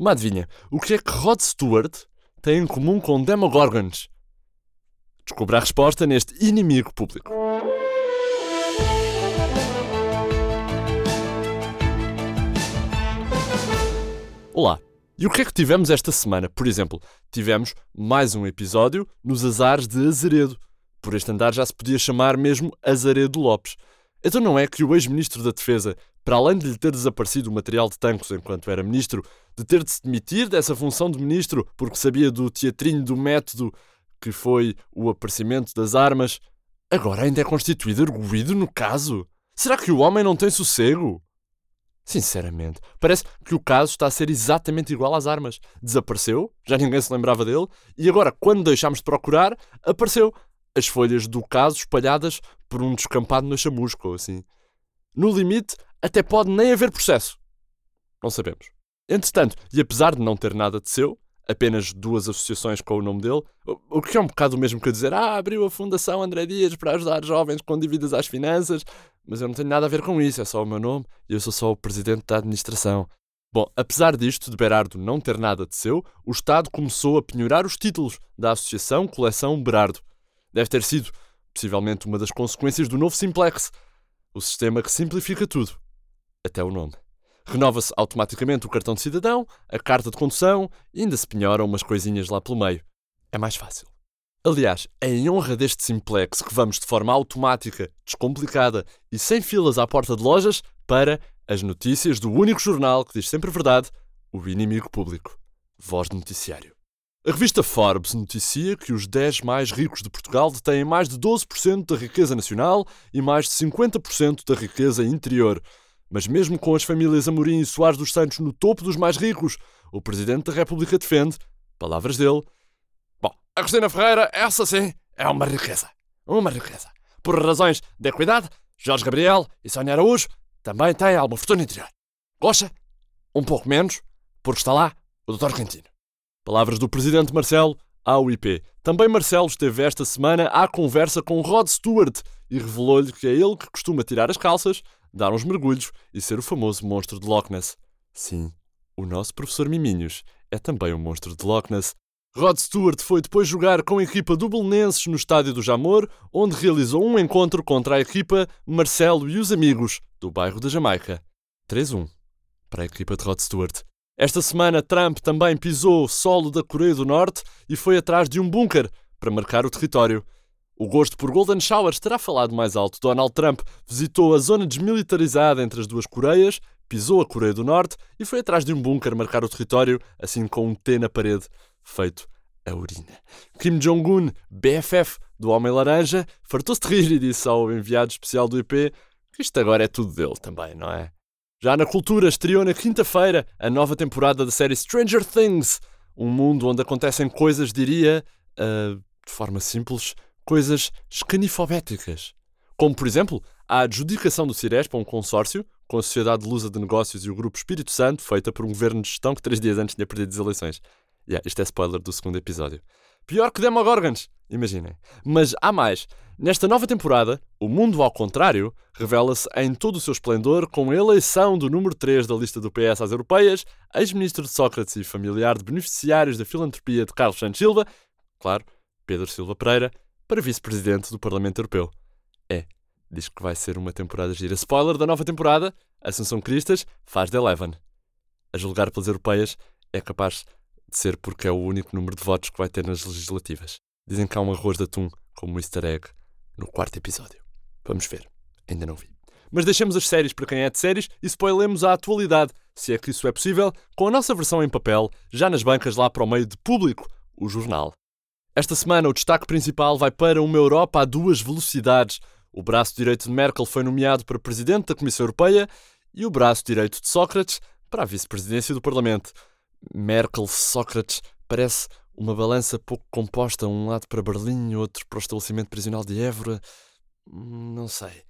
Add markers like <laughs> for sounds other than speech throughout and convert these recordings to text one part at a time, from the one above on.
Uma adivinha. O que é que Rod Stewart tem em comum com Demogorgons? Descubra a resposta neste inimigo público. Olá. E o que é que tivemos esta semana? Por exemplo, tivemos mais um episódio nos Azares de Azeredo. Por este andar já se podia chamar mesmo Azaredo Lopes. Então não é que o ex-ministro da Defesa, para além de lhe ter desaparecido o material de tanques enquanto era ministro, de ter de se demitir dessa função de ministro porque sabia do teatrinho do método que foi o aparecimento das armas, agora ainda é constituído arguído no caso? Será que o homem não tem sossego? Sinceramente, parece que o caso está a ser exatamente igual às armas. Desapareceu, já ninguém se lembrava dele, e agora, quando deixámos de procurar, apareceu as folhas do caso espalhadas por um descampado na chamusca ou assim. No limite, até pode nem haver processo. Não sabemos. Entretanto, e apesar de não ter nada de seu, apenas duas associações com o nome dele, o que é um bocado o mesmo que dizer ah, abriu a Fundação André Dias para ajudar jovens com dívidas às finanças, mas eu não tenho nada a ver com isso, é só o meu nome e eu sou só o presidente da administração. Bom, apesar disto, de Berardo não ter nada de seu, o Estado começou a penhorar os títulos da Associação Coleção Berardo. Deve ter sido, possivelmente, uma das consequências do novo Simplex, o sistema que simplifica tudo, até o nome. Renova-se automaticamente o cartão de cidadão, a carta de condução e ainda se penhoram umas coisinhas lá pelo meio. É mais fácil. Aliás, é em honra deste simplex que vamos de forma automática, descomplicada e sem filas à porta de lojas para as notícias do único jornal que diz sempre verdade, o inimigo público. Voz do Noticiário. A revista Forbes noticia que os 10 mais ricos de Portugal detêm mais de 12% da riqueza nacional e mais de 50% da riqueza interior. Mas mesmo com as famílias Amorim e Soares dos Santos no topo dos mais ricos, o Presidente da República defende, palavras dele, Bom, a Cristina Ferreira, essa sim, é uma riqueza. Uma riqueza. Por razões de equidade, Jorge Gabriel e Sónia Araújo também têm alguma fortuna interior. Gosta? Um pouco menos, porque está lá o Dr. Quintino. Palavras do Presidente Marcelo ao IP. Também Marcelo esteve esta semana à conversa com Rod Stewart e revelou-lhe que é ele que costuma tirar as calças, dar uns mergulhos e ser o famoso monstro de Loch Ness. Sim, o nosso professor Miminhos é também um monstro de Loch Ness. Rod Stewart foi depois jogar com a equipa do Belenenses no estádio do Jamor, onde realizou um encontro contra a equipa Marcelo e os amigos do bairro da Jamaica. 3-1 para a equipa de Rod Stewart. Esta semana, Trump também pisou solo da Coreia do Norte e foi atrás de um bunker para marcar o território. O gosto por Golden Showers terá falado mais alto. Donald Trump visitou a zona desmilitarizada entre as duas Coreias, pisou a Coreia do Norte e foi atrás de um bunker marcar o território, assim com um T na parede, feito a urina. Kim Jong-un, BFF do Homem Laranja, fartou-se de rir e disse ao enviado especial do IP que isto agora é tudo dele também, não é? Já na cultura, estreou na quinta-feira a nova temporada da série Stranger Things, um mundo onde acontecem coisas, diria, uh, de forma simples, coisas escanifobéticas. Como, por exemplo, a adjudicação do Cirespa a um consórcio com a Sociedade de Lusa de Negócios e o Grupo Espírito Santo, feita por um governo de gestão que três dias antes tinha perdido as eleições. Yeah, isto é spoiler do segundo episódio. Pior que Demogorgons, imaginem. Mas há mais. Nesta nova temporada, o mundo ao contrário revela-se em todo o seu esplendor com a eleição do número 3 da lista do PS às europeias, ex-ministro de Sócrates e familiar de beneficiários da filantropia de Carlos Santos Silva, claro, Pedro Silva Pereira, para vice-presidente do Parlamento Europeu. É, diz que vai ser uma temporada gira. Spoiler da nova temporada, Assunção Cristas faz de Eleven. A julgar pelas europeias, é capaz de ser porque é o único número de votos que vai ter nas legislativas. Dizem que há um arroz de atum como easter egg no quarto episódio. Vamos ver. Ainda não vi. Mas deixemos as séries para quem é de séries e spoilemos a atualidade, se é que isso é possível, com a nossa versão em papel, já nas bancas lá para o meio de público, o jornal. Esta semana o destaque principal vai para uma Europa a duas velocidades. O braço direito de Merkel foi nomeado para presidente da Comissão Europeia e o braço direito de Sócrates para a vice-presidência do Parlamento. Merkel, Sócrates, parece uma balança pouco composta, um lado para Berlim, outro para o estabelecimento prisional de Évora. Não sei.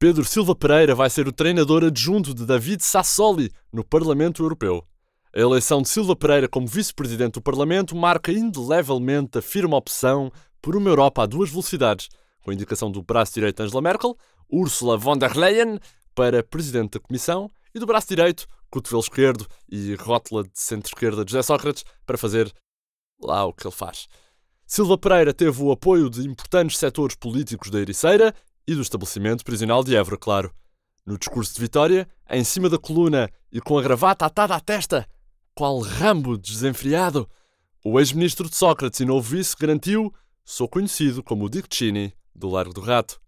Pedro Silva Pereira vai ser o treinador adjunto de David Sassoli no Parlamento Europeu. A eleição de Silva Pereira como vice-presidente do Parlamento marca indelevelmente a firme opção por uma Europa a duas velocidades, com a indicação do braço direito Angela Merkel, Ursula von der Leyen para presidente da Comissão e do braço direito cotovelo esquerdo e rótula de centro-esquerda de José Sócrates para fazer lá o que ele faz. Silva Pereira teve o apoio de importantes setores políticos da Ericeira e do estabelecimento prisional de Évora, claro. No discurso de vitória, em cima da coluna e com a gravata atada à testa, qual rambo desenfreado, o ex-ministro de Sócrates e novo vice garantiu: sou conhecido como o Dick Cheney do Largo do Rato.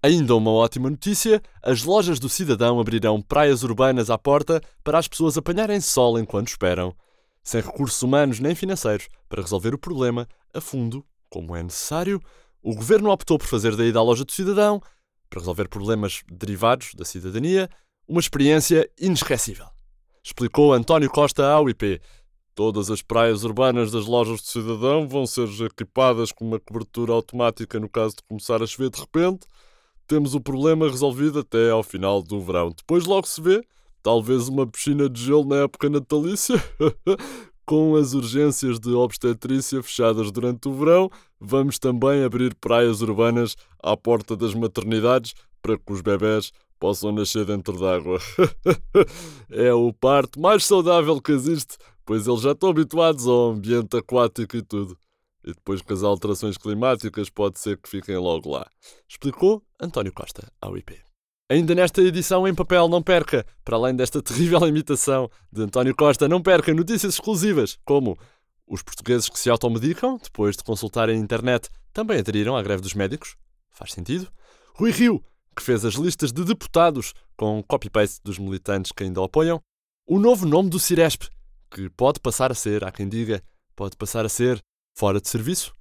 Ainda uma ótima notícia: as lojas do Cidadão abrirão praias urbanas à porta para as pessoas apanharem sol enquanto esperam, sem recursos humanos nem financeiros para resolver o problema a fundo, como é necessário. O governo optou por fazer da loja do Cidadão, para resolver problemas derivados da cidadania, uma experiência inesquecível. Explicou António Costa ao IP. Todas as praias urbanas das lojas do Cidadão vão ser equipadas com uma cobertura automática no caso de começar a chover de repente. Temos o problema resolvido até ao final do verão. Depois logo se vê. Talvez uma piscina de gelo na época natalícia. <laughs> Com as urgências de obstetrícia fechadas durante o verão, vamos também abrir praias urbanas à porta das maternidades para que os bebés possam nascer dentro d'água. <laughs> é o parto mais saudável que existe, pois eles já estão habituados ao ambiente aquático e tudo. E depois com as alterações climáticas pode ser que fiquem logo lá. Explicou António Costa ao IP. Ainda nesta edição em papel, não perca, para além desta terrível imitação de António Costa, não perca notícias exclusivas, como os portugueses que se automedicam, depois de consultarem a internet, também aderiram à greve dos médicos. Faz sentido. Rui Rio, que fez as listas de deputados com copy-paste dos militantes que ainda o apoiam. O novo nome do Ciresp, que pode passar a ser, há quem diga, pode passar a ser fora de serviço,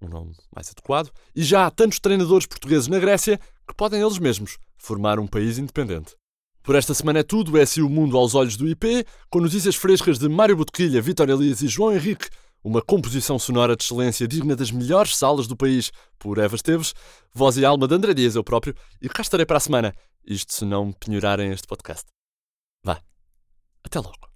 um nome mais adequado. E já há tantos treinadores portugueses na Grécia que podem eles mesmos formar um país independente. Por esta semana é tudo, é assim o mundo aos olhos do IP, com notícias frescas de Mário Botequilha, Vitor Elias e João Henrique, uma composição sonora de excelência digna das melhores salas do país, por Eva Esteves, voz e alma de André Dias, eu próprio, e cá estarei para a semana, isto se não penhorarem este podcast. Vá, até logo.